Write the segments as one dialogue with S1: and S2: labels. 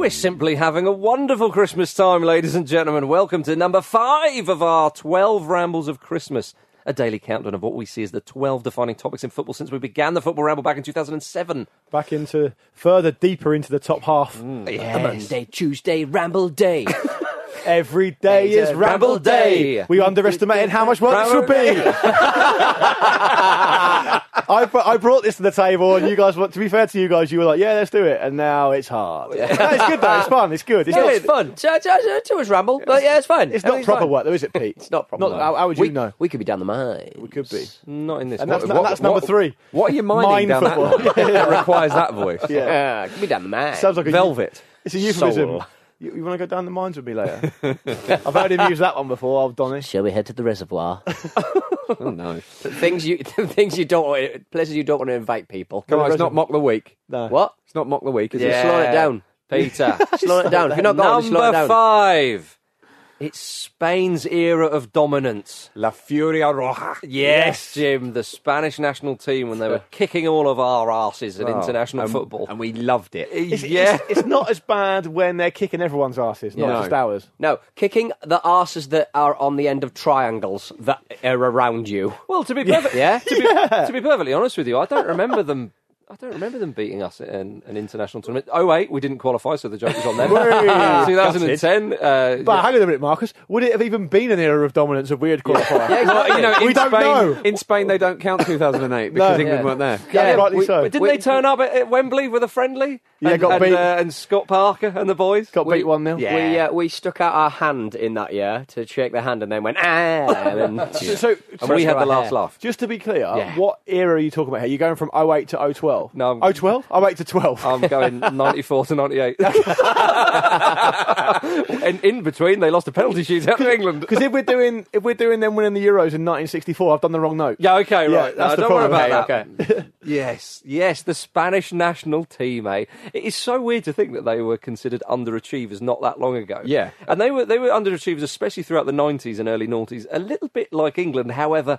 S1: We're simply having a wonderful Christmas time, ladies and gentlemen. Welcome to number five of our 12 Rambles of Christmas, a daily countdown of what we see as the 12 defining topics in football since we began the Football Ramble back in 2007.
S2: Back into further deeper into the top half.
S1: Mm.
S3: Monday, Tuesday, Ramble Day.
S2: Every day is Ramble Day. We underestimated how much work this would be. I, br- I brought this to the table, and you guys, to be fair to you guys, you were like, "Yeah, let's do it," and now it's hard. No, it's good though. It's fun. It's good. It's,
S3: yeah,
S2: not,
S3: it's fun. So, so, so, so it's Ramble, but yeah, it's fun.
S2: it's not
S3: Everything's
S2: proper
S3: fine.
S2: work, though, is it, Pete?
S3: It's not proper work.
S2: how, how would you
S3: we,
S2: know?
S3: We could be down the mine.
S2: We could be.
S1: Not in this
S2: And that's, that's number three.
S4: What are you mining
S2: Mine
S4: down
S2: football.
S4: that line? that requires that voice.
S2: Yeah.
S3: Yeah, could be down the mine.
S2: Sounds like a
S4: Velvet.
S2: It's a euphemism.
S3: Soul.
S2: You, you want to go down the mines with me later? I've heard him use that one before, old Donny.
S3: Shall we head to the reservoir?
S4: Oh no.
S3: things you, the things you don't, want, places you don't want to invite people.
S4: Come on, it's not mock the week.
S2: No.
S3: What?
S4: It's not mock the week, is
S3: Just
S4: it?
S3: slow it down.
S1: Peter.
S3: Slow it down. If you're not going, just slow it
S1: Number
S3: down.
S1: five. It's Spain's era of dominance.
S4: La Furia Roja.
S1: Yes, Jim, the Spanish national team when they were kicking all of our asses at
S4: Oh,
S1: international
S4: and-
S1: football.
S4: And we loved it.
S2: It's,
S1: yeah.
S2: it's, it's not as bad when they're kicking everyone's asses, not
S4: Yeah.
S2: just ours.
S3: No, kicking the asses that are on the end of triangles that are around you.
S1: well, to be perfect,
S3: Yeah?
S1: to, be, to be perfectly honest with you, I don't remember them. I don't remember them beating us in an international tournament. Oh wait, we didn't qualify, so the joke was on them. 2010. Uh,
S2: But hang on a minute, Marcus. Would it have even been an era of dominance if we had qualified?
S4: Well, you know, in
S2: We don't
S4: Spain,
S2: know.
S4: In Spain, they don't count 2008 because
S2: No.
S4: England
S3: Yeah.
S4: weren't there.
S2: Yeah, rightly
S1: we-
S2: so.
S1: But didn't
S3: We-
S1: they turn up at, at Wembley with a friendly?
S2: Yeah,
S1: and,
S2: got
S1: and,
S2: beat.
S1: Uh, and Scott Parker and the boys.
S2: Got beat 1 0.
S3: We uh, we stuck out our hand in that year to shake their hand and then went ah and then
S2: So, so,
S1: And we had the last
S3: hair.
S1: laugh.
S2: just to be clear,
S3: Yeah.
S2: what era are you talking about here? You're going from 08 to 012?
S1: No, I'm-
S2: 012? 08 to 12.
S1: I'm going 94 to 98. and in between, they lost a penalty shootout to England.
S2: Because if we're doing if we're doing them winning the Euros in 1964, I've done the wrong note.
S1: Yeah, okay,
S2: Yeah,
S1: right.
S2: that's
S1: No,
S2: the
S1: don't worry about
S3: Okay,
S1: that. yes, yes, the Spanish national team, eh? It is so weird to think that they were considered underachievers not that long ago.
S4: Yeah.
S1: And they were they were underachievers, especially throughout the 90s and early noughties, a little bit like England. However,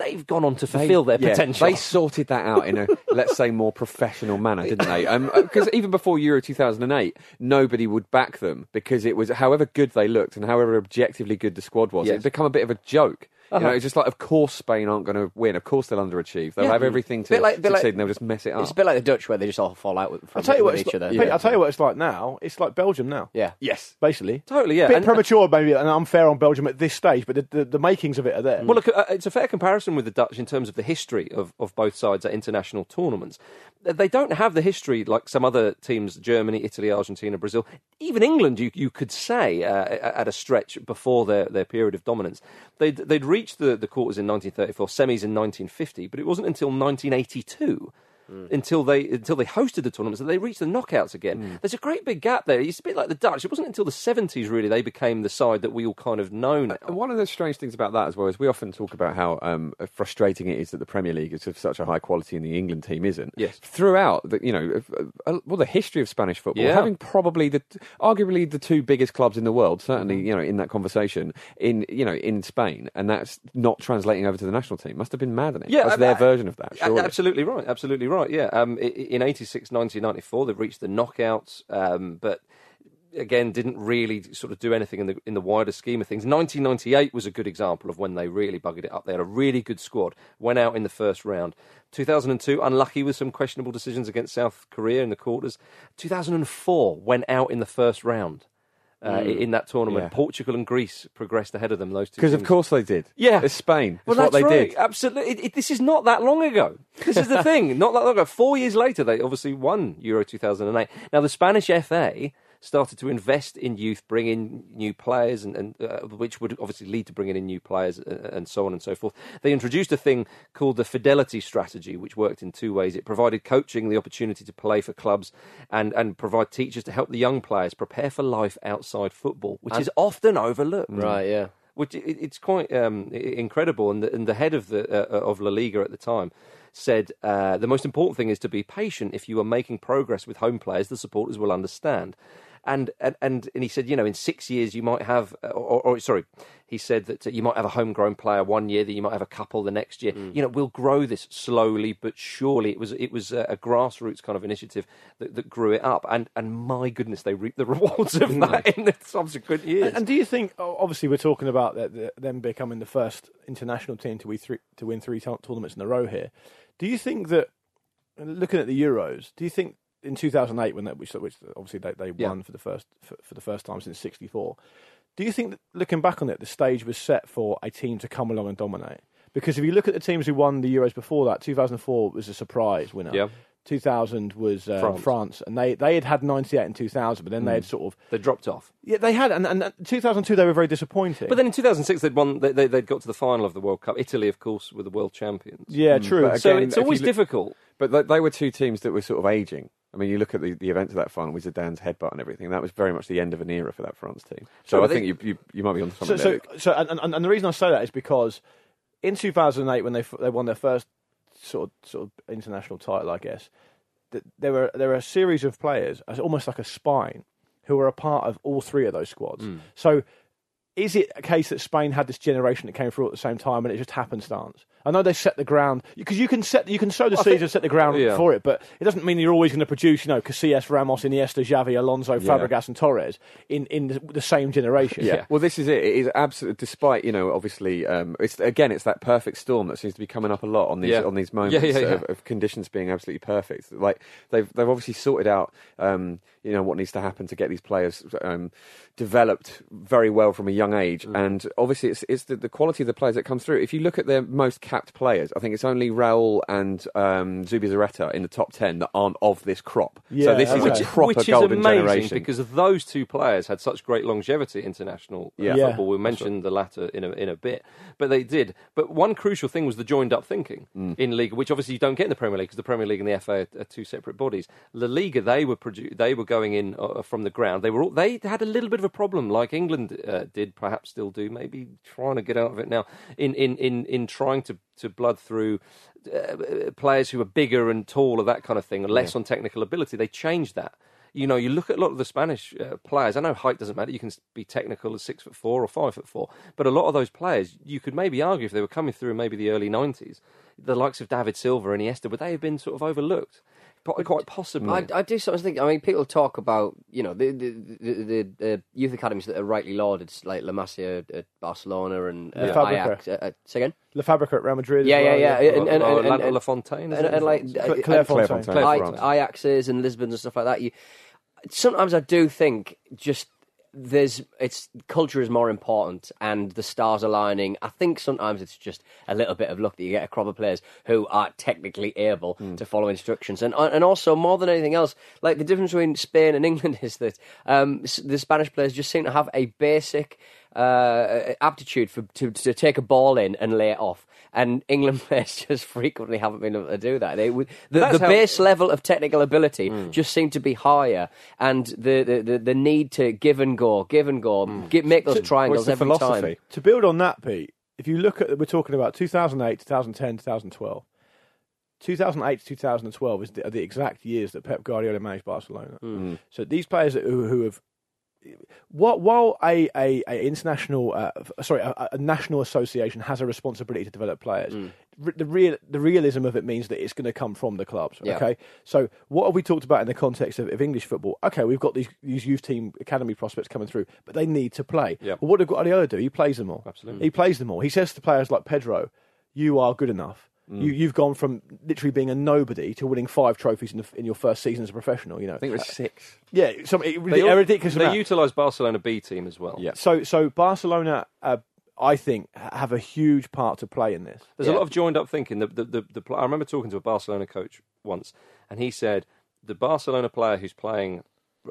S1: they've gone on to fulfill their
S4: Yeah,
S1: potential.
S4: They sorted that out in a, let's say, more professional manner, didn't they? Um, uh, because even before Euro 2008, nobody would back them because it was, however good they looked and however objectively good the squad was,
S1: Yes.
S4: it become a bit of a joke. You
S1: Uh-huh.
S4: know, it's just like, of course Spain aren't going to win. Of course they'll underachieve. They'll
S3: Yeah.
S4: have everything to
S3: Bit like-
S4: succeed,
S3: like-
S4: and they'll just mess it up.
S3: It's a bit like the Dutch where they just all fall out with, from
S2: I'll tell you what
S3: with each
S2: like,
S3: other.
S2: Pete, I'll tell you what it's like now. It's like Belgium now.
S3: Yeah.
S4: yes.
S2: Basically.
S1: totally, yeah.
S2: bit
S1: And-
S2: premature, maybe, and unfair on Belgium at this stage, but the, the, the makings of it are there.
S1: Well, look, uh, it's a fair comparison with the Dutch in terms of the history of, of both sides at international tournaments. They don't have the history like some other teams Germany, Italy, Argentina, Brazil, even England, you, you could say, uh, at a stretch before their, their period of dominance. They'd, they'd reached the, the quarters in 1934, semis in 1950, but it wasn't until 1982. Until they until they hosted the tournaments that they reached the knockouts again. There's a great big gap there. It's a bit like the Dutch. It wasn't until the 70s really they became the side that we all kind of know now.
S4: And one of the strange things about that as well is we often talk about how um, frustrating it is that the Premier League is of such a high quality and the England team isn't.
S1: Yes.
S4: Throughout, the, you know, uh, uh, well, the history of Spanish football,
S1: Yeah.
S4: having probably the, arguably the two biggest clubs in the world, certainly, you know, in that conversation, in, you know, in Spain, and that's not translating over to the national team. Must have been maddening.
S1: Yeah,
S4: That's their version of that, surely.
S1: Absolutely right. Absolutely right. Yeah. Um, in 86, 1994, they've reached the knockouts, um, but again, didn't really sort of do anything in the in the wider scheme of things. 1998 was a good example of when they really buggered it up. They had a really good squad, went out in the first round. 2002, unlucky with some questionable decisions against South Korea in the quarters. 2004, went out in the first round. Uh, i- In that tournament,
S4: Yeah.
S1: Portugal and Greece progressed ahead of them. Those two
S4: Because of course they did.
S1: Yeah.
S4: It's Spain. It's
S1: Well,
S4: what
S1: that's
S4: they
S1: right.
S4: did.
S1: Absolutely. It, it, this is not that long ago. This is the thing. Not that long ago. Four years later, they obviously won Euro 2008. Now, the Spanish FA started to invest in youth, bring in new players, and, and uh, which would obviously lead to bringing in new players, uh, and so on and so forth. They introduced a thing called the fidelity strategy, which worked in two ways. It provided coaching the opportunity to play for clubs, and and provide teachers to help the young players prepare for life outside football, which is often overlooked
S3: Right, yeah.
S1: which it, it's quite um, incredible. And the, and the head of the uh, of La Liga at the time said uh, the most important thing is to be patient. If you are making progress with home players, the supporters will understand. And, and and and he said, you know, in six years you might have, uh, or, or sorry, he said that uh, you might have a homegrown player one year, that you might have a couple the next year. You know, we'll grow this slowly but surely. It was it was a, a grassroots kind of initiative that, that grew it up, and and my goodness, they reaped the rewards of that in the subsequent years.
S2: And, and do you think? Obviously, we're talking about the, the, them becoming the first international team to win three, to win three tour- tournaments in a row here. Do you think that, looking at the Euros, do you think in 2008 when that which, which obviously they, they
S1: Yeah.
S2: won for the first for, for the first time since '64, do you think that looking back on it, the stage was set for a team to come along and dominate? Because if you look at the teams who won the Euros before that, 2004 was a surprise winner.
S1: Yeah.
S2: 2000 was uh,
S1: France.
S2: France. and they, they had had 98 in 2000, but then they had sort of
S1: they dropped off.
S2: yeah, they had, and, and, and 2002 they were very disappointing.
S1: But then in 2006, they'd won. They, they, they'd got to the final of the World Cup. Italy, of course, were the world champions.
S2: yeah, true.
S4: but
S1: So it's always
S4: look-
S1: difficult.
S4: But they, they were two teams that were sort of aging. I mean, you look at the, the event of that final with Zidane's headbutt and everything. That was very much the end of an era for that France team. So I think you, you you might be on
S2: so,
S4: something
S2: so,
S4: there. Luke.
S2: so and, and, and the reason I say that is because in 2008 when they they won their first sort of sort of international title, I guess th- there were there are a series of players, as almost like a spine, who were a part of all three of those squads. Hmm. So. Is it a case that Spain had this generation that came through at the same time, and it just happenstance? I know they set the ground because you can set you can sow the
S1: I
S2: seeds
S1: think-
S2: and set the ground
S1: Yeah.
S2: for it, but it doesn't mean you're always going to produce, you know, Casillas, Ramos, Iniesta, Xavi, Alonso, Fabregas, and Torres in in the, the same generation.
S1: Yeah.
S4: Well, this is it. It is absolutely, despite you know, obviously, um, it's again, it's that perfect storm that seems to be coming up a lot on these
S1: Yeah.
S4: on these moments
S1: Yeah, yeah, yeah.
S4: Of, of conditions being absolutely perfect. Like they've they've obviously sorted out, um, you know, what needs to happen to get these players um, developed very well from a young age,
S1: Mm.
S4: and obviously, it's it's the, the quality of the players that comes through. If you look at their most capped players, I think it's only Raul and um, Zubizarreta in the top ten that aren't of this crop.
S2: Yeah,
S4: so this is
S2: okay.
S4: a proper
S1: which is
S4: golden
S1: amazing
S4: generation.
S1: because those two players had such great longevity at international uh,
S4: Yeah.
S2: Yeah.
S1: football. We'll mention the latter in a, in a bit, but they did. But one crucial thing was the joined up thinking
S4: Mm.
S1: in Liga, which obviously you don't get in the Premier League because the Premier League and the FA are, are two separate bodies. La Liga, they were produ- they were going in uh, from the ground. They were all, they had a little bit of a problem, like England uh, did, perhaps still do, maybe trying to get out of it now. In in in in trying to to blood through uh, players who are bigger and taller, that kind of thing, less on technical ability. They changed that. You know, you look at a lot of the Spanish uh, players. I know height doesn't matter. You can be technical as six foot four or five foot four, but a lot of those players, you could maybe argue if they were coming through in maybe the early nineties, the likes of David Silva and Iniesta, would they have been sort of overlooked? Po- Quite possibly.
S3: I, I do sometimes think. I mean, people talk about you know the the, the, the, the youth academies that are rightly lauded, like La Masia at Barcelona and uh,
S2: Yeah. Fabrica.
S3: Ajax. Uh, uh, say again.
S2: La Fabrica at Real Madrid.
S3: Yeah, yeah,
S2: well,
S3: yeah. And- and- and-
S1: La-
S3: and-
S1: La Fontaine,
S3: and, and like
S2: Cla-
S3: uh,
S2: Claire
S3: and-
S2: Fontaine.
S4: Claire
S3: I,
S4: France.
S3: Ajaxes and Lisbons and stuff like that. You sometimes I do think just there's it's culture is more important and the stars aligning. I think sometimes it's just a little bit of luck that you get a crop of players who are technically able to follow instructions, and and also more than anything else, like the difference between Spain and England is that um, the Spanish players just seem to have a basic uh, aptitude for to, to take a ball in and lay it off. And England players just frequently haven't been able to do that. They would, the,
S1: That's
S3: the
S1: how-
S3: base level of technical ability just seemed to be higher, and the, the, the, the need to give and go, give and go, gi- make those triangles every
S4: philosophy?
S3: time.
S2: To build on that, Pete, if you look at, we're talking about 2008, 2010, 2012. 2008 to 2012 is the, are the exact years that Pep Guardiola managed Barcelona. So these players who, who have, what, while a, a, a international, uh, sorry, a, a national association has a responsibility to develop players, r- the real the realism of it means that it's going to come from the clubs.
S3: Yeah.
S2: Okay, so what have we talked about in the context of, of English football? Okay, we've got these these youth team academy prospects coming through, but they need to play.
S1: Yeah.
S2: Well, what did Guardiola do? He plays them all.
S1: Absolutely.
S2: he plays them all. He says to players like Pedro, "You are good enough." You, you've gone from literally being a nobody to winning five trophies in, the, in your first season as a professional. You know,
S4: I think it was six.
S2: yeah, some it,
S1: They
S2: a ridiculous
S1: They
S2: amount.
S1: utilise Barcelona B team as well.
S4: Yeah.
S2: So, so Barcelona, uh, I think, have a huge part to play in this.
S1: There's
S3: Yeah.
S1: a lot of joined up thinking. The, the, the, the, I remember talking to a Barcelona coach once, and he said the Barcelona player who's playing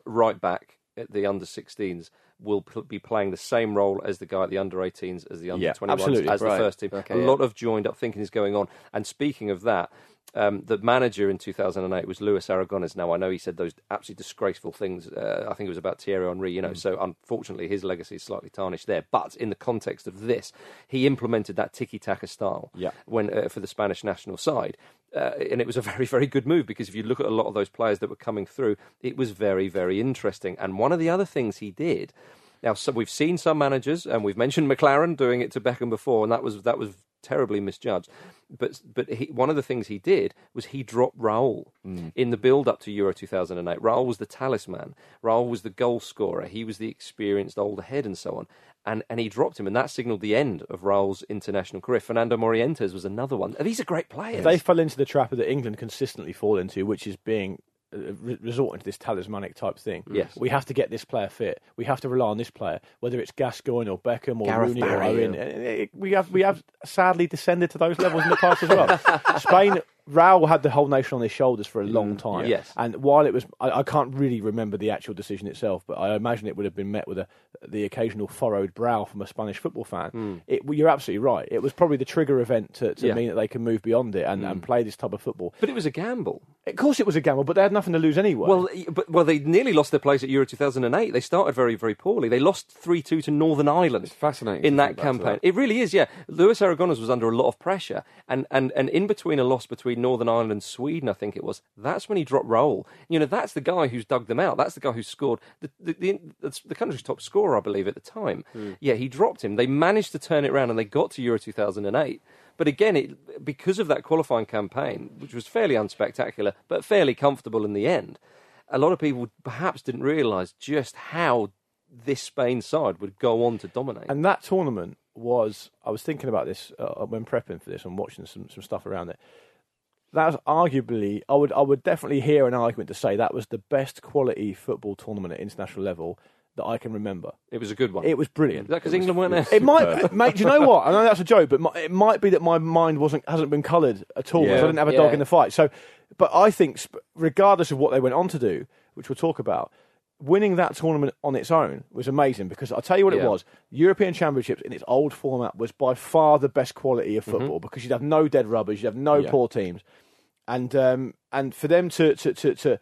S1: right back the under 16s will be playing the same role as the guy at the under 18s, as the under
S4: Yeah,
S1: 21s,
S2: absolutely,
S1: as
S2: right.
S1: the first team.
S3: Okay,
S1: a
S3: yeah.
S1: lot of joined up thinking is going on. And speaking of that, Um, the manager in 2008 was Luis Aragonés. Now I know he said those absolutely disgraceful things. Uh, I think it was about Thierry Henry. You know, so unfortunately his legacy is slightly tarnished there. But in the context of this, he implemented that tiki-taka style
S4: Yeah.
S1: when uh, for the Spanish national side. Uh, and it was a very, very good move because if you look at a lot of those players that were coming through, it was very, very interesting. And one of the other things he did, now so we've seen some managers, and we've mentioned McClaren doing it to Beckham before, and that was that was terribly misjudged. But but he, one of the things he did was he dropped Raul hmm. in the build up to Euro 2008. Raul was the talisman. Raul was the goal scorer. He was the experienced older head and so on. And and he dropped him, and that signalled the end of Raul's international career. Fernando Morientes was another one. These are great players.
S2: They fell into the trap that England consistently fall into, which is being resorting to this talismanic type thing.
S1: Yes.
S2: we have to get this player fit. We have to rely on this player, whether it's Gascoigne or Beckham or
S3: Gareth
S2: Rooney
S3: Barry,
S2: or Owen.
S3: yeah.
S2: Uh, We have we have sadly descended to those levels in the past as well. Spain. Raul had the whole nation on his shoulders for a mm, long time.
S1: yes.
S2: And while it was, I, I can't really remember the actual decision itself, but I imagine it would have been met with a, the occasional furrowed brow from a Spanish football fan. Hmm. It, you're absolutely right. It was probably the trigger event to, to
S1: Yeah.
S2: mean that they can move beyond it and, and hmm. play this type of football.
S1: but it was a gamble.
S2: Of course, it was a gamble, but they had nothing to lose anyway.
S1: Well, but well, they nearly lost their place at Euro 2008. They started very, very poorly. They lost three two to Northern Ireland.
S4: It's fascinating
S1: in that
S4: think back to
S1: campaign.
S4: that.
S1: It really is. Yeah, Luis Aragonés was under a lot of pressure, and, and and in between a loss between Northern Ireland and Sweden, I think it was. That's when he dropped Raul. You know, that's the guy who's dug them out. That's the guy who scored the the, the, the, the country's top scorer, I believe, at the time.
S4: Hmm.
S1: Yeah, he dropped him. They managed to turn it around, and they got to Euro 2008. But again, it, because of that qualifying campaign, which was fairly unspectacular, but fairly comfortable in the end, a lot of people perhaps didn't realise just how this Spain side would go on to dominate.
S2: and that tournament was, I was thinking about this uh, when prepping for this and watching some, some stuff around it. That was arguably, I would, I would definitely hear an argument to say that was the best quality football tournament at international level that I can remember.
S1: it was a good one.
S2: It was brilliant.
S1: Is that because England weren't there?
S2: It might, mate. Do you know what? I know that's a joke, but my, it might be that my mind wasn't hasn't been coloured at all. 'cause I
S4: Yeah.
S2: didn't have a dog in the fight. So, but I think, regardless of what they went on to do, which we'll talk about, winning that tournament on its own was amazing. Because I'll tell you what
S1: Yeah.
S2: it was: European Championships in its old format was by far the best quality of football because you'd have no dead rubbers, you'd have no
S4: Yeah.
S2: poor teams, and um, and for them to to to. to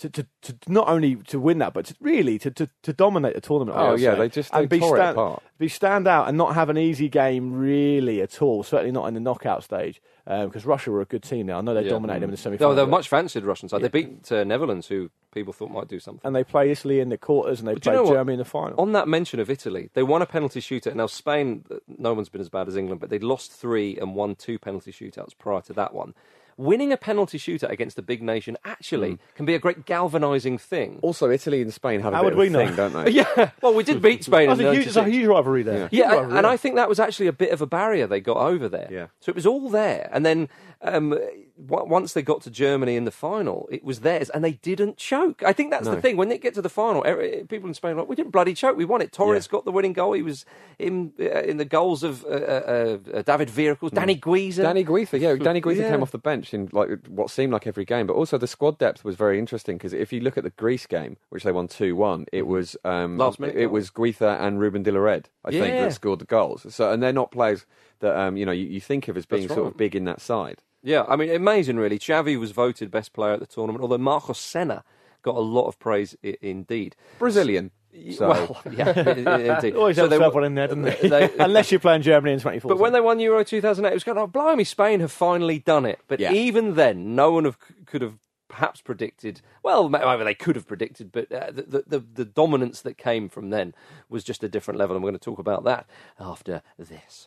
S2: to, to, to not only to win that, but to really to, to, to dominate the tournament.
S4: Oh, yeah,
S2: say.
S4: they just-
S2: and be stand,
S4: apart.
S2: be stand out and not have an easy game really at all. Certainly not in the knockout stage, because Russia were a good team now. I know they
S1: Yeah.
S2: dominated them in the semi
S1: No,
S2: final.
S1: they were much fancied Russian side. They beat uh, Netherlands, who people thought might do something.
S2: and they play Italy in the quarters, and they
S1: But do you know?
S2: Germany in the final.
S1: On that mention of Italy, they won a penalty shootout. Now Spain, uh, no one's been as bad as England, but they'd lost three and won two penalty shootouts prior to that one. Winning a penalty shootout against a big nation actually
S2: Hmm.
S1: can be a great galvanising thing.
S4: Also, Italy and Spain have a
S2: How
S4: bit
S2: would
S4: of
S2: we
S4: a
S2: know?
S4: thing, don't they?
S1: Yeah, well, we did beat Spain.
S2: That's
S1: in
S2: a huge, it's a huge rivalry there. Huge
S1: Yeah,
S2: rivalry
S1: and
S2: there.
S1: I think that was actually a bit of a barrier they got over there.
S4: Yeah.
S1: So it was all there, and then um, w- once they got to Germany in the final, it was theirs, and they didn't choke. I think that's the thing. When they get to the final, people in Spain are like, "We didn't bloody choke. We won it." Torres
S4: Yeah.
S1: got the winning goal. He was in uh, in the goals of uh, uh, uh, David Vieracles, Danny Guiza.
S4: Danny Guitha, yeah, Danny Guitha
S1: Yeah.
S4: came off the bench in like what seemed like every game, but also the squad depth was very interesting because if you look at the Greece game, which they won two one, it was um,
S1: Last minute
S4: it
S1: goal.
S4: was Guitha and Ruben de la Red, I think, that scored the goals. So and they're not players that um, you know you, you think of as being
S1: That's
S4: sort
S1: right.
S4: of big in that side.
S1: Yeah, I mean, amazing, really. Xavi was voted best player at the tournament, although Marcos Senna got a lot of praise I- indeed.
S4: Brazilian, so
S1: Well, yeah, indeed.
S2: Always
S1: So they
S2: one in there, doesn't it?
S1: they-
S2: Unless you're playing Germany in 2014.
S1: But when they won Euro 2008, it was going, oh, blimey, Spain have finally done it. But
S4: Yeah.
S1: even then, no one have, could have perhaps predicted, well, maybe they could have predicted, but uh, the, the, the dominance that came from then was just a different level. And we're going to talk about that after this.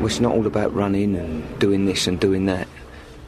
S5: Well, it's not all about running and doing this and doing that.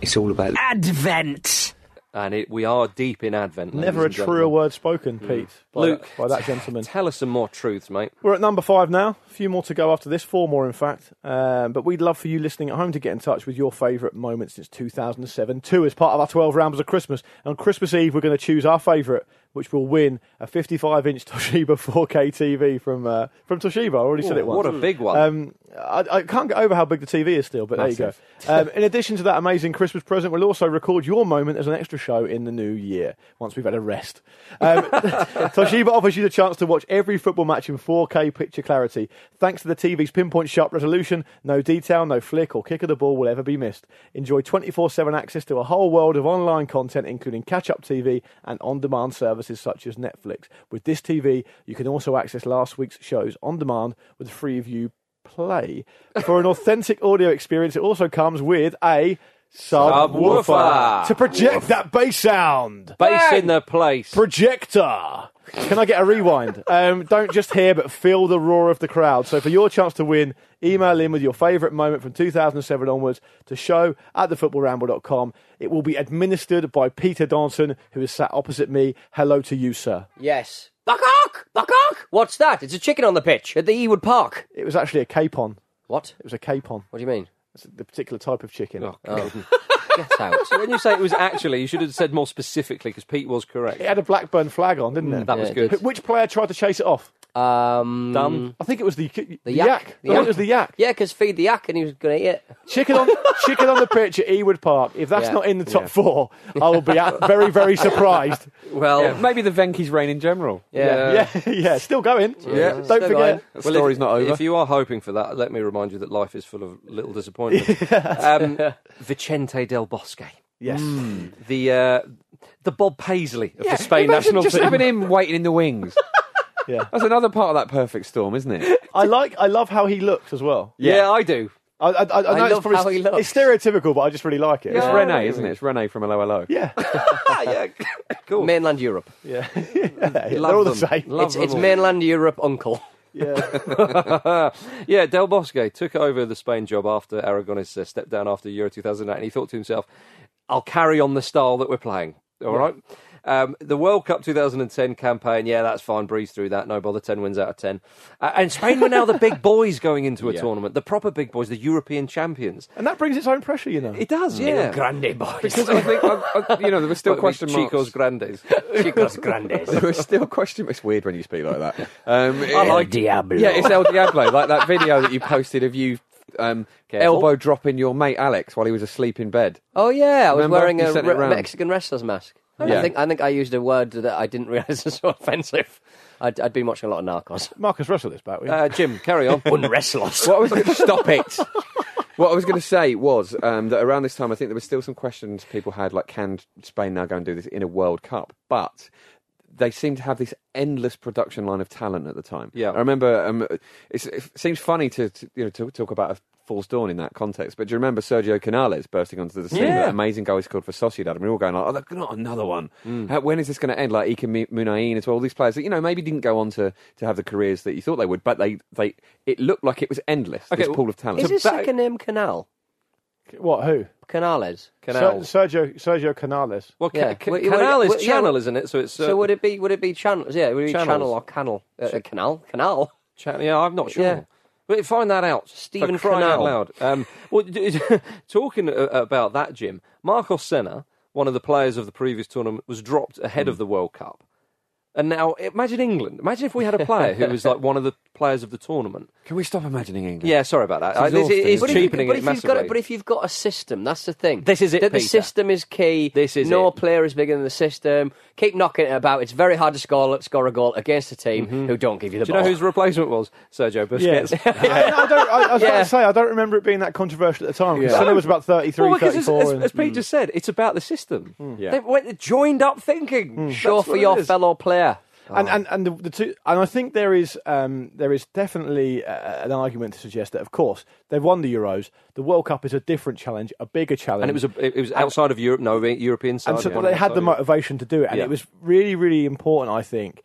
S5: It's all about
S6: Advent!
S1: And it, we are deep in Advent.
S2: Never a truer word spoken, Pete, by,
S1: Luke,
S2: that, by that gentleman.
S1: Tell us some more truths, mate.
S2: We're at number five now. A few more to go after this, four more in fact. Um, but we'd love for you listening at home to get in touch with your favourite moment since 2007. Two as part of our 12 rounds of Christmas. And on Christmas Eve, we're going to choose our favourite, which will win a 55 inch Toshiba 4K TV from uh, from Toshiba. I already said it once.
S1: What a big one.
S2: Um, I, I can't get over how big the TV is still, but there you go. Um, in addition to that amazing Christmas present, we'll also record your moment as an extra show in the new year once we've had a rest. Um, Toshiba offers you the chance to watch every football match in 4K picture clarity. Thanks to the TV's pinpoint sharp resolution, no detail, no flick or kick of the ball will ever be missed. Enjoy 24 7 access to a whole world of online content, including catch up TV and on demand services such as Netflix. With this TV, you can also access last week's shows on demand with Freeview Play. For an authentic audio experience, it also comes with a subwoofer
S1: Subwoofer.
S2: to project that bass sound.
S1: Base in the place.
S2: Projector. Can I get a rewind? Um, don't just hear, but feel the roar of the crowd. So, for your chance to win, email in with your favourite moment from 2007 onwards to show at thefootballramble.com. It will be administered by Peter Donaldson, who is sat opposite me. Hello to you, sir.
S3: Yes. Buckok! Buckok! What's that? It's a chicken on the pitch at the Ewood Park.
S2: It was actually a capon.
S3: What?
S2: It was a capon.
S3: What do you mean?
S2: It's the particular type of chicken.
S1: Oh,
S3: Get out.
S1: when you say it was actually, you should have said more specifically because Pete was correct.
S2: It had a Blackburn flag on, didn't it?
S1: Mm, that was
S3: Yeah,
S1: good.
S2: Wh- Which player tried to chase it off?
S3: Um,
S1: Done.
S2: I think it was the, the,
S3: The
S2: yak.
S3: yak. The
S2: I think it was the yak.
S3: Yeah, because feed the yak and he was going to eat it.
S2: Chicken on chicken on the pitch at Ewood Park. If that's
S3: Yeah.
S2: not in the top four, I will be a- very very surprised.
S1: Well,
S4: Yeah, maybe the Venky's reign in general.
S3: Yeah.
S2: Yeah, yeah, still going.
S4: Yeah.
S2: don't
S3: Still
S2: forget.
S3: going.
S4: The story's
S1: if,
S4: not over.
S1: If you are hoping for that, let me remind you that life is full of little disappointments. um, Vicente Del Bosque,
S2: Yes,
S1: the uh, the Bob Paisley of
S4: Yeah,
S1: the Spain
S4: imagine
S1: national
S4: just
S1: team.
S4: having him waiting in the wings.
S2: Yeah.
S4: That's another part of that perfect storm, isn't it?
S2: I like. I love how he looks as well.
S1: yeah. I do.
S2: I, I, I, I know
S3: I
S2: it's
S3: love
S2: probably
S3: how he looks.
S2: it's stereotypical, but I just really like it.
S4: It's
S1: Yeah.
S4: Rene, isn't it? It's Rene from Hello Hello.
S2: Yeah,
S1: Ah, yeah, cool.
S3: Mainland Europe.
S2: yeah, yeah. They're
S1: Love
S2: all the
S1: them.
S2: same.
S1: Love
S3: It's,
S1: them
S3: it's
S1: all.
S3: mainland Europe uncle.
S2: Yeah,
S1: yeah, Del Bosque took over the Spain job after Aragones uh, stepped down after Euro 2008, and he thought to himself, "I'll carry on the style that we're playing." All right. Um, the World Cup 2010 campaign, yeah, that's fine. Breeze through that, no bother. Ten wins out of ten. Uh, and Spain were now the big boys going into a
S4: Yeah.
S1: tournament, the proper big boys, the European champions.
S2: and that brings its own pressure, you know.
S1: It does, yeah.
S3: Grande boys.
S4: Because I think, I, I, you know, there were still
S1: But
S4: question
S1: with
S4: marks.
S1: Chicos Grandes.
S3: Chicos Grandes.
S4: there was still question. It's weird when you speak like that. Um,
S3: I like Diablo.
S4: Yeah, it's El Diablo, like that video that you posted of you um, elbow dropping your mate Alex while he was asleep in bed.
S3: Oh yeah, I was
S4: Remember?
S3: wearing a re- Mexican wrestler's mask.
S4: Yeah.
S3: I think I think I used a word that I didn't realise was so offensive. I'd, I'd been watching a lot of Narcos.
S2: Marcus Russell this back.
S1: Uh, Jim, carry on.
S3: Unwrestlers.
S4: What I was going to stop it. What I was going to say was um, that around this time, I think there were still some questions people had, like, can Spain now go and do this in a World Cup? But they seemed to have this endless production line of talent at the time.
S1: Yeah.
S4: I remember. Um, it's, it seems funny to, to you know to talk about a false dawn in that context, but do you remember Sergio Canales bursting onto the scene?
S1: Yeah.
S4: That amazing goal he scored for Sociedad, and we were all going like, "Oh, they're not another one. How, when is this going to end?" Like Iker Mu- Muniain as well. All these players that you know maybe didn't go on to, to have the careers that you thought they would, but they they it looked like it was endless.
S1: Okay,
S4: this
S1: well,
S4: pool of talent.
S3: Is his
S1: back-
S3: second name Canal?
S2: What? Who?
S3: Canales.
S1: Canal.
S2: Ser- Sergio Sergio Canales.
S1: well, ca-
S3: Yeah.
S1: ca-
S3: Well,
S1: canal is
S3: well,
S1: channel,
S3: well-
S1: isn't it? So it's uh,
S3: So would it be would it be channel? Yeah, would it be
S1: Channels.
S3: channel or canal? Uh, canal, canal.
S1: Chan- yeah, I'm not sure.
S3: Yeah.
S1: But find that out.
S3: Stephen
S1: crying out loud. Um, well, talking uh, about that, Jim, Marcos Senna, one of the players of the previous tournament, was dropped ahead of the World Cup. And now, imagine England. Imagine if we had a player who was like one of the players of the tournament.
S4: Can we stop imagining England?
S1: Yeah, sorry about that.
S4: It's
S1: I- This
S4: exhausting,
S1: is?
S3: But if, you,
S1: cheapening
S3: but,
S1: it
S3: if you've
S1: massively.
S3: got, but if you've got a system, that's the thing.
S1: This is it,
S3: The, the
S1: Peter.
S3: system is key.
S1: This is
S3: no
S1: it.
S3: player is bigger than the system. Keep knocking it about. It's very hard to score score a goal against a team mm-hmm. who don't give you the
S1: Do you know
S3: ball.
S1: whose replacement was? Sergio Busquets.
S2: I, I don't. I, I was about
S3: Yeah.
S2: to say I don't remember it being that controversial at the time. because
S4: Yeah.
S2: Senna was about 33,
S1: Well, because as,
S2: 34.
S1: as,
S2: and-
S1: as Pete just said, it's about the system.
S4: Yeah.
S1: They went joined up thinking. Mm.
S3: Show
S1: That's
S3: for
S1: what
S3: your
S1: it is.
S3: fellow player.
S2: And and and the, the two, and I think there is um, there is definitely uh, an argument to suggest that, of course, they've won the Euros. The World Cup is a different challenge, a bigger challenge,
S1: And it was a, it was outside of Europe, no European side.
S2: and so
S1: yeah,
S2: but they had the motivation to do it, and
S1: Yeah.
S2: it was really, really important, I think.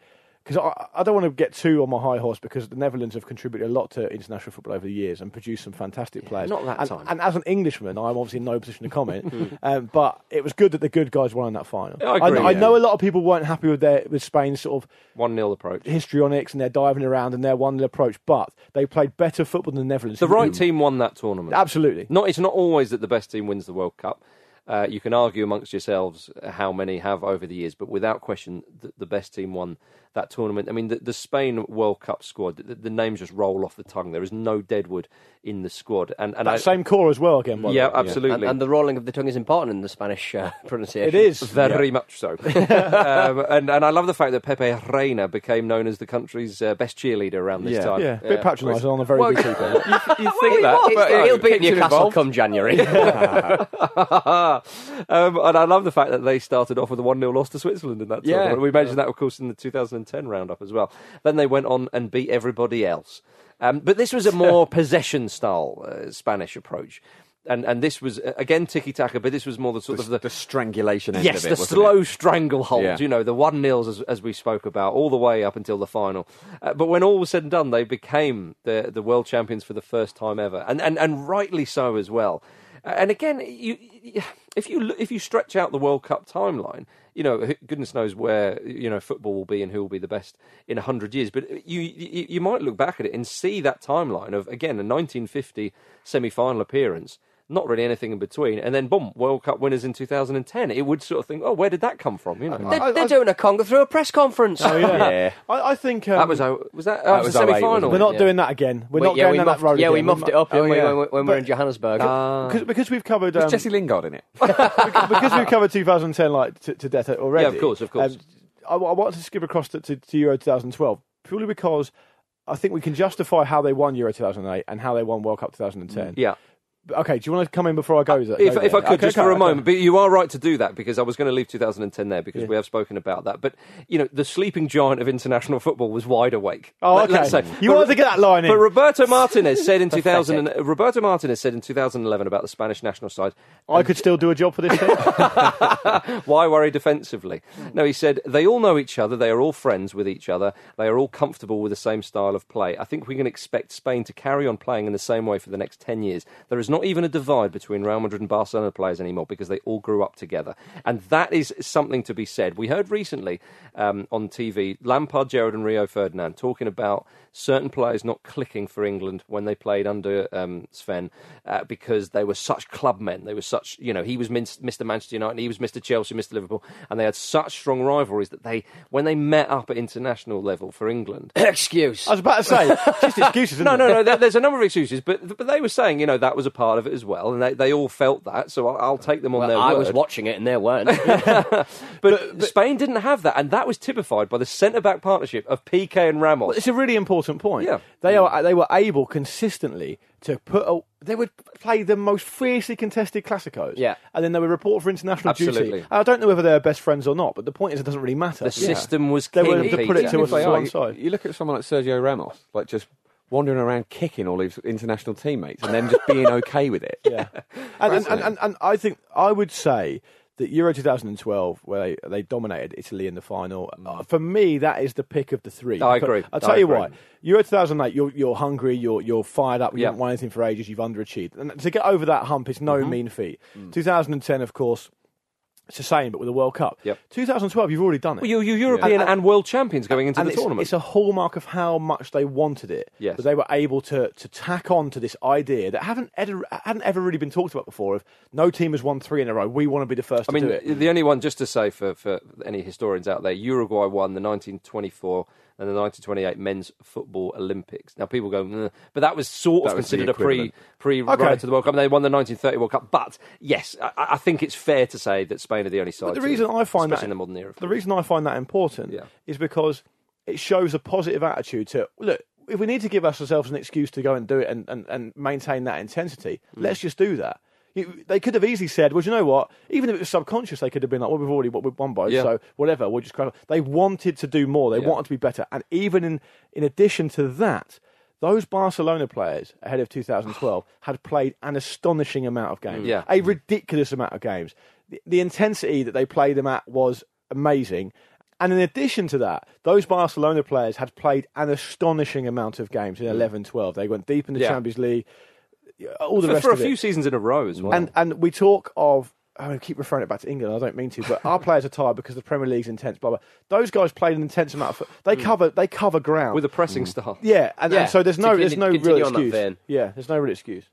S2: Because I, I don't want to get too on my high horse because the Netherlands have contributed a lot to international football over the years and produced some fantastic players.
S1: not that
S2: and,
S1: time.
S2: And as an Englishman, I'm obviously in no position to comment. um, but it was good that the good guys won in that final.
S1: Yeah, I agree,
S2: I,
S1: yeah.
S2: know a lot of people weren't happy with their with Spain's sort of
S1: 1 0 approach.
S2: histrionics and their diving around and their one nil approach, but they played better football than the Netherlands.
S1: The right team won that tournament.
S2: Absolutely.
S1: Not, it's not always that the best team wins the World Cup. Uh, you can argue amongst yourselves how many have over the years, but without question, the, the best team won that tournament. I mean, the, the Spain World Cup squad, the, the names just roll off the tongue. There is no Deadwood in the squad, and and
S2: That
S1: I,
S2: same core as well again. By
S1: yeah,
S2: the way.
S1: absolutely.
S3: And, and the rolling of the tongue is important in the Spanish uh, pronunciation.
S2: It is
S1: Very much so. um, and, and I love the fact that Pepe Reina became known as the country's uh, best cheerleader around this
S4: Yeah.
S1: time.
S2: Yeah, a bit patronising on a very
S1: Well,
S2: good keeper.
S4: You think that?
S3: It's-
S4: but, uh,
S3: he'll be at Newcastle
S4: involved.
S3: come January.
S1: Um, and I love the fact that they started off with a 1 0 loss to Switzerland in that
S4: Yeah.
S1: tournament. We mentioned that, of course, in the 2010 roundup as well. Then they went on and beat everybody else. Um, but this was a more possession style uh, Spanish approach. And, and this was, uh, again, tiki taka, but this was more the sort of
S4: The,
S1: the.
S4: the strangulation end
S1: Yes,
S4: of it,
S1: the slow
S4: it?
S1: stranglehold,
S4: Yeah.
S1: you know, the 1 nils as, as we spoke about, all the way up until the final. Uh, but when all was said and done, they became the, the world champions for the first time ever, and, and, and rightly so as well. And again, you- if you if you stretch out the World Cup timeline, you know, goodness knows where you know football will be and who will be the best in hundred years. But you, you you might look back at it and see that timeline of again a 1950 semi-final appearance. Not really anything in between, and then boom, World Cup winners in 2010. It would sort of think, oh, where did that come from? You know,
S3: they're
S2: I-
S3: they're
S2: I-
S3: doing a conga through a press conference.
S2: Oh, yeah.
S4: Yeah.
S2: I, I think um,
S1: that was oh, was that, that,
S4: That
S1: was
S4: was
S1: the
S4: 08,
S1: semi-final.
S2: We're not
S1: Yeah.
S2: doing that again. We're
S3: Wait,
S2: not
S3: yeah,
S2: going
S3: we
S2: down
S3: muffed,
S2: that road
S3: yeah,
S2: again.
S3: we muffed it up
S2: Oh,
S3: didn't we,
S2: yeah.
S3: when, we- when we were in Johannesburg.
S1: Ah.
S2: because, because we've covered
S4: Was
S2: um,
S4: Jesse Lingard in it?
S2: because we've covered 2010 like to, to death already.
S1: Yeah, of course, of course.
S2: um, I, I want to skip across to, to, to Euro 2012 purely because I think we can justify how they won Euro 2008 and how they won World Cup 2010.
S1: yeah.
S2: Okay, do you want to come in before I go? there?
S1: If,
S2: go
S1: if I could,
S2: Okay,
S1: just
S2: okay,
S1: for a
S2: okay.
S1: moment, but you are right to do that because I was going to leave 2010 there because
S2: Yeah.
S1: we have spoken about that. But you know, the sleeping giant of international football was wide awake.
S2: Oh, okay.
S1: let's say.
S2: You
S1: But-
S2: wanted to get that line in.
S1: But Roberto Martinez said in 2000, and- Roberto Martinez said in 2011 about the Spanish national side,
S2: I could still do a job for this team.
S1: why worry defensively? No, he said they all know each other. They are all friends with each other. They are all comfortable with the same style of play. I think we can expect Spain to carry on playing in the same way for the next 10 years. There is not not even a divide between Real Madrid and Barcelona players anymore because they all grew up together. And that is something to be said. We heard recently um, on TV Lampard, Gerrard, and Rio Ferdinand talking about certain players not clicking for England when they played under um, Sven uh, because they were such club men. They were such, you know, he was Mr. Manchester United, he was Mr. Chelsea, Mr. Liverpool, and they had such strong rivalries that they, when they met up at international level for England,
S3: Excuse.
S2: I was about to say, just excuses. Isn't
S1: no,
S2: it?
S1: no, no. There's a number of excuses, but but they were saying, you know, that was a part of it as well, and they, they all felt that. So I'll, I'll take them on
S3: Well,
S1: their
S3: I
S1: word.
S3: was watching it and there weren't.
S1: but, Spain didn't have that, and that was typified by the centre back partnership of Piqué and Ramos.
S2: It's a really important point.
S1: Yeah.
S2: They mm. are they were able consistently to put a, they would play the most fiercely contested classicos.
S3: Yeah.
S2: And then they would report for international
S1: Absolutely.
S2: duty. I don't know whether they're best friends or not, but the point is it doesn't really matter.
S1: the system was
S2: They
S1: king.
S2: were- to put it
S1: Peter.
S2: to
S4: Even if they
S2: to one
S4: you-
S2: side.
S4: You look at someone like Sergio Ramos, like just wandering around kicking all his international teammates and then just being okay with it.
S2: Yeah. and, and, and, and, and I think I would say that Euro 2012, where they, they dominated Italy in the final, uh, for me, that is the pick of the three.
S1: I agree.
S2: I'll tell
S1: I
S2: you
S1: agree.
S2: why. Euro 2008, you're, you're hungry, you're, you're fired up, you
S1: Yeah.
S2: haven't won anything for ages, you've underachieved. And to get over that hump is no
S1: Mm-hmm.
S2: mean feat.
S1: Mm.
S2: 2010, of course, it's the same, but with the World Cup.
S1: Yep.
S2: 2012, you've already done it.
S1: Well, you're, you're European
S2: And-
S1: and, world champions going into
S2: and
S1: the
S2: it's,
S1: tournament.
S2: it's a hallmark of how much they wanted it.
S1: Yes.
S2: That they were able to, to tack on to this idea that haven't ever, hadn't ever really been talked about before of no team has won three in a row. We want to be the first
S1: I
S2: to
S1: mean,
S2: do it.
S1: the only one, just to say for, for any historians out there, Uruguay won the 1924 and the 1928 men's football Olympics. Now, people go, "Nah," but that was sort
S4: That
S1: of
S4: was
S1: considered a pre pre
S2: okay.
S1: to the World Cup. And they won the 1930 World Cup. But yes, I, I think it's fair to say that Spain are the only side.
S2: But the reason I find that
S1: in the modern era.
S2: the reason I find that important
S1: Yeah.
S2: is because it shows a positive attitude to look. If we need to give ourselves an excuse to go and do it and, and, and maintain that intensity,
S1: Mm.
S2: let's just do that. They could have easily said, "Well, you know what? Even if it was subconscious, they could have been like, well, we've already won by,
S1: Yeah.
S2: so whatever. We'll just crack on." They wanted to do more. They
S1: Yeah.
S2: wanted to be better, and even in in addition to that, those Barcelona players ahead of 2012 had played an astonishing amount of games,
S1: Yeah.
S2: a ridiculous amount of games. The, the intensity that they played them at was amazing. And in addition to that, those Barcelona players had played an astonishing amount of games in 11 12. They went deep in the
S1: Mm. Yeah.
S2: Champions League, all the
S1: for,
S2: rest
S1: for a
S2: of
S1: few
S2: it.
S1: seasons in a row as well.
S2: And, and we talk of, I keep referring it back to England, I don't mean to, but our players are tired because the Premier League's intense, blah, blah. Those guys played an intense amount of foot. They, cover, they cover ground.
S1: Mm. with a pressing style.
S2: yeah, and,
S3: Yeah,
S2: and so there's no,
S3: continue-
S2: there's no real excuse. Yeah, there's no real excuse.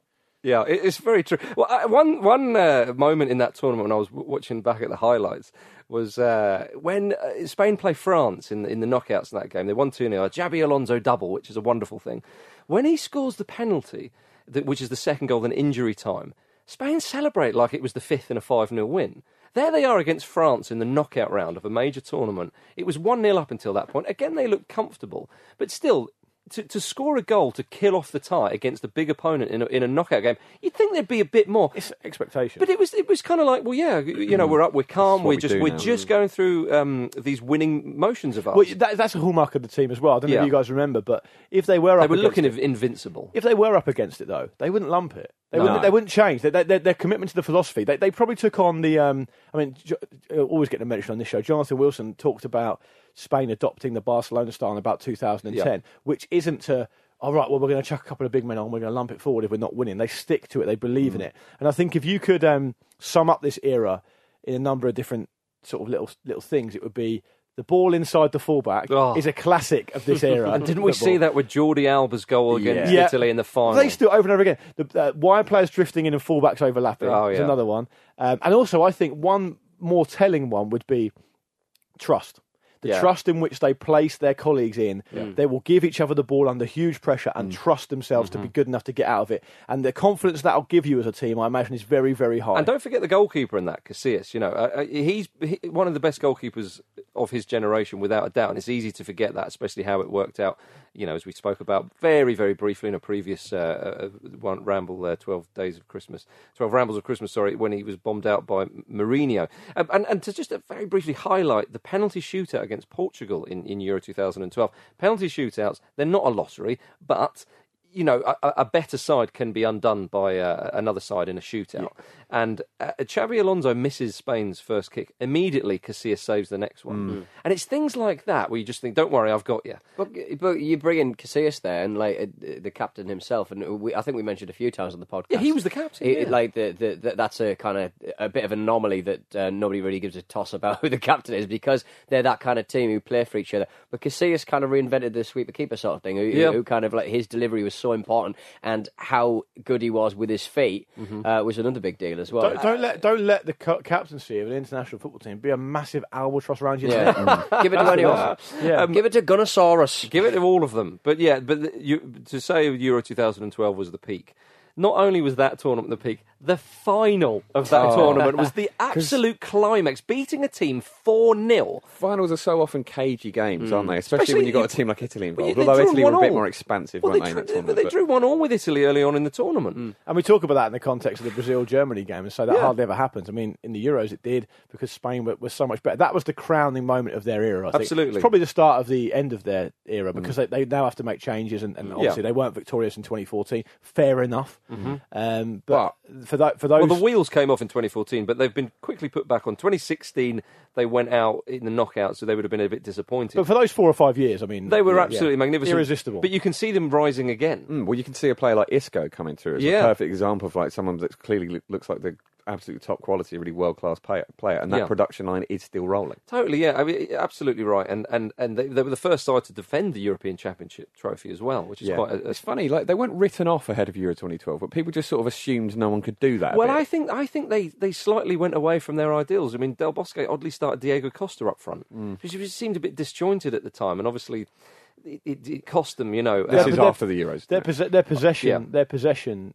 S1: Yeah, it's very true. Well, I, one one uh, moment in that tournament when I was watching back at the highlights was uh, when uh, Spain play France in the, in the knockouts in that game. They won 2 0. Xabi Alonso double, which is a wonderful thing. When he scores the penalty, that, which is the second goal in injury time, Spain celebrate like it was the fifth in a 5 0 win. There they are against France in the knockout round of a major tournament. It was 1 0 up until that point. Again, they looked comfortable, but still, to, to score a goal to kill off the tie against a big opponent in a, in a knockout game, you'd think there'd be a bit more.
S2: It's expectation.
S1: But it was it was kind of like, well, yeah, you know, we're up, we're calm, we're
S4: we
S1: just
S4: do
S1: we're
S4: now.
S1: just going through um, these winning motions of ours.
S2: well, that, that's a hallmark of the team as well. I don't know
S1: Yeah.
S2: if you guys remember, but if they were
S1: they were looking
S2: it,
S1: invincible.
S2: if they were up against it though, they wouldn't lump it. They
S1: No.
S2: wouldn't. They wouldn't change. They, they, their, their commitment to the philosophy. They, they probably took on the. Um, I mean, jo- uh, always getting a mention on this show. Jonathan Wilson talked about Spain adopting the Barcelona style in about 2010,
S1: Yeah.
S2: which isn't to. All right, well, we're going to chuck a couple of big men on. We're going to lump it forward if we're not winning. They stick to it. They believe in
S1: Mm.
S2: it. And I think if you could um, sum up this era in a number of different sort of little little things, it would be the ball inside the fullback
S1: Oh.
S2: is a classic of this era.
S1: and didn't we see that with Jordi Alba's goal against
S2: Yeah.
S1: Italy in the final?
S2: They still over and over again. The uh, wide players drifting in and fullbacks overlapping
S1: Oh,
S2: is another one. Um, and also, I think one more telling one would be trust. The
S1: Yeah.
S2: trust in which they place their colleagues in. They will give each other the ball under huge pressure and
S1: Mm.
S2: trust themselves
S1: Mm-hmm.
S2: to be good enough to get out of it. And the confidence that'll give you as a team, I imagine, is very, very high.
S1: And don't forget the goalkeeper in that, Casillas. You know, uh, uh, he's he, one of the best goalkeepers of his generation, without a doubt. And it's easy to forget that, especially how it worked out. You know, as we spoke about very, very briefly in a previous uh, uh, one ramble, uh, twelve days of Christmas, twelve rambles of Christmas. Sorry, when he was bombed out by Mourinho. Um, and and to just uh, very briefly highlight the penalty shootout against Portugal in, in Euro 2012. Penalty shootouts, they're not a lottery, but you know, a, a better side can be undone by uh, another side in a shootout. And uh, Xabi Alonso misses Spain's first kick. Immediately, Casillas saves the next one.
S3: Mm.
S1: And it's things like that where you just think, don't worry, I've got you.
S3: But, but you bring in Casillas there, and like uh, the captain himself, and we, I think we mentioned a few times on the podcast.
S1: Yeah, he was the captain. Yeah.
S3: Like the, the, the that's a kind of a bit of an anomaly that uh, nobody really gives a toss about who the captain is because they're that kind of team who play for each other. But Casillas kind of reinvented the sweeper keeper sort of thing. Who,
S1: Yeah.
S3: who kind of like his delivery was so important, and how good he was with his feet
S1: Mm-hmm.
S3: uh, was another big deal as well.
S2: Don't, don't let don't let the co- captaincy of an international football team be a massive albatross around your
S3: yeah,
S2: neck.
S3: give it to anyone.
S2: Yeah.
S3: give it to Gunnersaurus.
S1: Give it to all of them. But yeah, but the, you, to say Euro 2012 was the peak. Not only was that tournament the peak, the final of that
S4: Oh.
S1: tournament was the absolute climax, beating a team 4 0.
S4: Finals are so often cagey games, aren't they? Especially,
S1: Especially
S4: when you've got a team like Italy involved.
S1: they
S4: Although Italy were a bit
S1: all.
S4: more expansive,
S1: Well,
S4: weren't
S1: they,
S4: they, in
S1: drew,
S4: that
S1: but they drew one all with Italy early on in the tournament.
S3: Mm.
S2: And we talk about that in the context of the Brazil Germany game, and so that
S1: Yeah.
S2: hardly ever happens. I mean, in the Euros, it did because Spain were, was so much better. That was the crowning moment of their era. I think.
S1: Absolutely.
S2: it's probably the start of the end of their era because they, they now have to make changes, and, and obviously
S1: Yeah.
S2: they weren't victorious in 2014. Fair enough, um, but, for that for those.
S1: Well, the wheels came off in 2014, but they've been quickly put back on. 2016, they went out in the knockout, so they would have been a bit disappointed.
S2: but for those four or five years, I mean,
S1: they were
S2: yeah,
S1: absolutely
S2: yeah.
S1: magnificent.
S2: irresistible.
S1: But you can see them rising again.
S4: Mm, well, you can see a player like Isco coming through as
S1: Yeah.
S4: a perfect example of like someone that clearly looks like the absolute top quality, really world class player, player, and that
S1: Yeah.
S4: production line is still rolling.
S1: Totally, yeah, I mean, absolutely right. And and and they, they were the first side to defend the European Championship trophy as well, which is quite. A, a-
S4: it's funny, like they weren't written off ahead of Euro 2012, but people just sort of assumed no one could do that.
S1: well,
S4: bit.
S1: I think I think they, they slightly went away from their ideals. I mean, Del Bosque oddly started Diego Costa up front,
S4: Mm.
S1: which which seemed a bit disjointed at the time, and obviously it, it, it cost them. You know,
S4: this
S1: uh,
S4: is after the Euros.
S2: their, posse- their possession,
S1: Yeah.
S2: their possession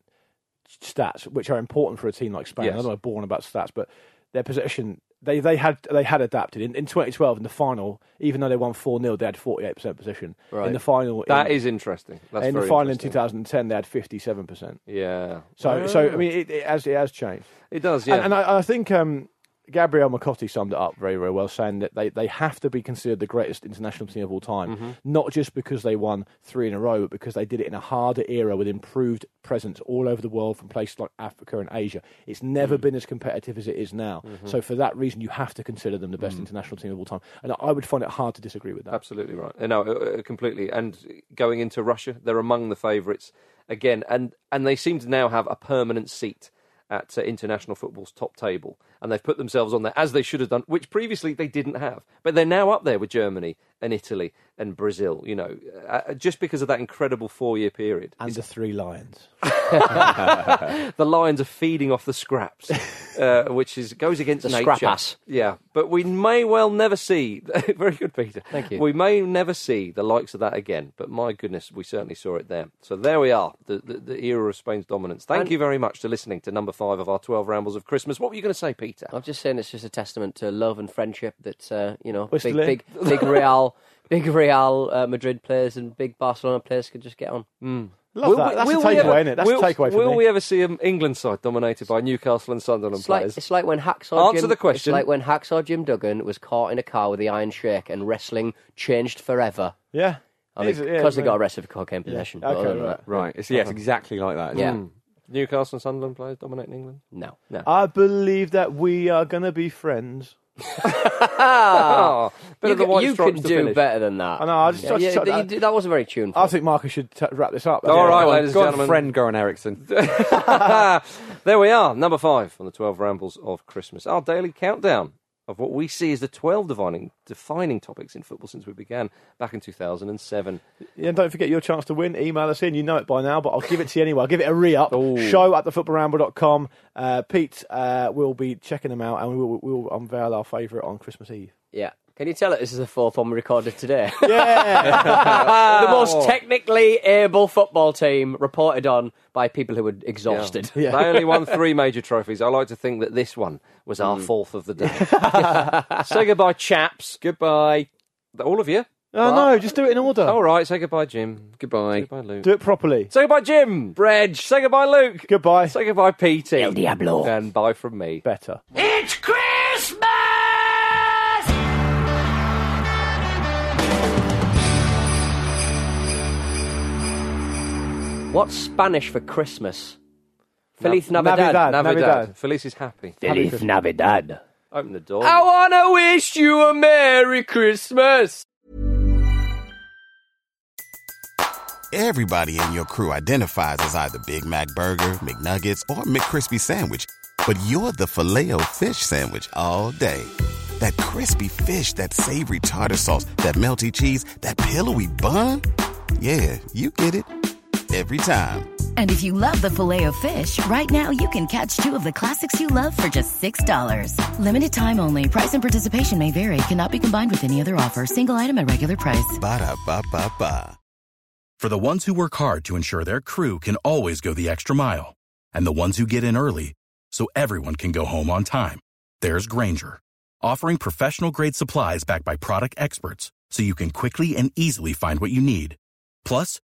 S2: stats, which are important for a team like Spain.
S1: Yes.
S2: I don't know born about stats, but their possession, they, they had they had adapted in, in 2012 in the final. Even though they won four 0 they had 48 percent possession.
S3: Right.
S2: In the final,
S1: that
S2: in,
S1: is interesting. That's
S2: in the final in 2010, they had 57 percent.
S1: Yeah.
S2: So so I mean, it, it has it has changed.
S1: It does, yeah.
S2: And, and I, I think um, Gabriel Marcotti summed it up very, very well, saying that they, they have to be considered the greatest international team of all time,
S1: Mm-hmm.
S2: not just because they won three in a row, but because they did it in a harder era with improved presence all over the world from places like Africa and Asia. It's never
S1: Mm.
S2: been as competitive as it is now.
S1: Mm-hmm.
S2: So for that reason, you have to consider them the
S1: Mm.
S2: best international team of all time. And I would find it hard to disagree with that.
S1: Absolutely right. No, uh, uh, completely. And going into Russia, they're among the favourites again, and and they seem to now have a permanent seat at uh, international football's top table, and they've put themselves on there as they should have done, which previously they didn't have. But they're now up there with Germany and Italy and Brazil. You know, uh, just because of that incredible four-year period.
S2: And the three lions.
S1: the lions are feeding off the scraps, uh, which is goes against
S3: The
S1: nature.
S3: scrap-ass.
S1: Yeah, but we may well never see. very good, Peter.
S3: Thank you.
S1: We may never see the likes of that again. But my goodness, we certainly saw it there. So there we are, the the, the era of Spain's dominance. Thank
S3: And-
S1: you very much for listening to number five of our twelve rambles of Christmas. What were you going to say, Peter?
S3: I'm just saying it's just a testament to love and friendship that uh, you know big big big Real big Real uh, Madrid players and big Barcelona players could just get on.
S2: Love that. That's a takeaway,
S1: ever-
S2: isn't it? That's
S1: will,
S2: a takeaway for
S1: Will
S2: me.
S1: we ever see an England side dominated by Newcastle and Sunderland
S3: It's like
S1: players?
S3: it's like when Hacksaw
S1: Answer
S3: Jim,
S1: the question.
S3: It's like when Hacksaw Jim Duggan was caught in a car with the Iron Sheik and wrestling changed forever.
S2: yeah.
S3: I mean,
S2: Is it? Yeah,
S3: because they got arrested for cocaine possession. but
S2: Okay, right.
S3: that,
S4: right. It's, yes, exactly like that. isn't
S3: Yeah.
S4: it?
S1: Mm. Newcastle and Sunderland players dominating England.
S3: No.
S1: No.
S2: I believe that we are going to be friends.
S1: Oh, Bit
S3: You,
S1: of the
S3: could- you could do
S1: finish.
S3: better than that.
S2: I know, I just- I just
S3: yeah,
S2: shut
S3: you
S2: that-
S3: that wasn't very tuneful.
S2: I think Marcus should t- wrap this up.
S1: All
S2: Yeah.
S1: right,
S4: Go
S1: ladies and
S4: go on,
S1: gentlemen.
S4: friend Goran Eriksson.
S1: there we are, number five on the 12 rambles of Christmas. Our daily countdown of what we see as the 12 defining, defining topics in football since we began back in 2007.
S2: Yeah, and don't forget your chance to win. Email us in. You know it by now, but I'll give it to you anyway. I'll give it a re up. Show at thefootballramble.com. Uh, Pete uh, will be checking them out and we will we'll unveil our favourite on Christmas Eve.
S3: Yeah. Can you tell it this is the fourth one we recorded today?
S2: Yeah.
S3: the most oh. technically able football team reported on by people who were exhausted.
S2: Yeah.
S1: They only won three major trophies. I like to think that this one was our hmm. fourth of the day. say goodbye, chaps.
S4: Goodbye.
S1: All of you.
S2: oh, no, just do it in order.
S1: All right, say goodbye, Jim.
S4: Goodbye.
S1: Say goodbye, Luke.
S2: Do it properly.
S1: Say goodbye, Jim. Reg. Say goodbye, Luke.
S2: Goodbye.
S1: Say goodbye, Petey.
S3: El Diablo.
S1: And bye from me.
S2: Better.
S6: It's Christmas!
S3: What's Spanish for Christmas? Feliz
S2: Nav-
S3: Navidad.
S2: Navidad.
S1: Navidad. Feliz is happy.
S3: Feliz Navidad.
S1: Open the door.
S3: I want to wish you a Merry Christmas.
S7: Everybody in your crew identifies as either Big Mac Burger, McNuggets, or McCrispy Sandwich. But you're the filet fish Sandwich all day. That crispy fish, that savory tartar sauce, that melty cheese, that pillowy bun. Yeah, you get it. Every time.
S8: And if you love the filet of fish, right now you can catch two of the classics you love for just $6. Limited time only. Price and participation may vary. Cannot be combined with any other offer. Single item at regular price.
S7: Ba-da-ba-ba-ba.
S9: For the ones who work hard to ensure their crew can always go the extra mile, and the ones who get in early so everyone can go home on time, there's Grainger, offering professional grade supplies backed by product experts so you can quickly and easily find what you need. Plus,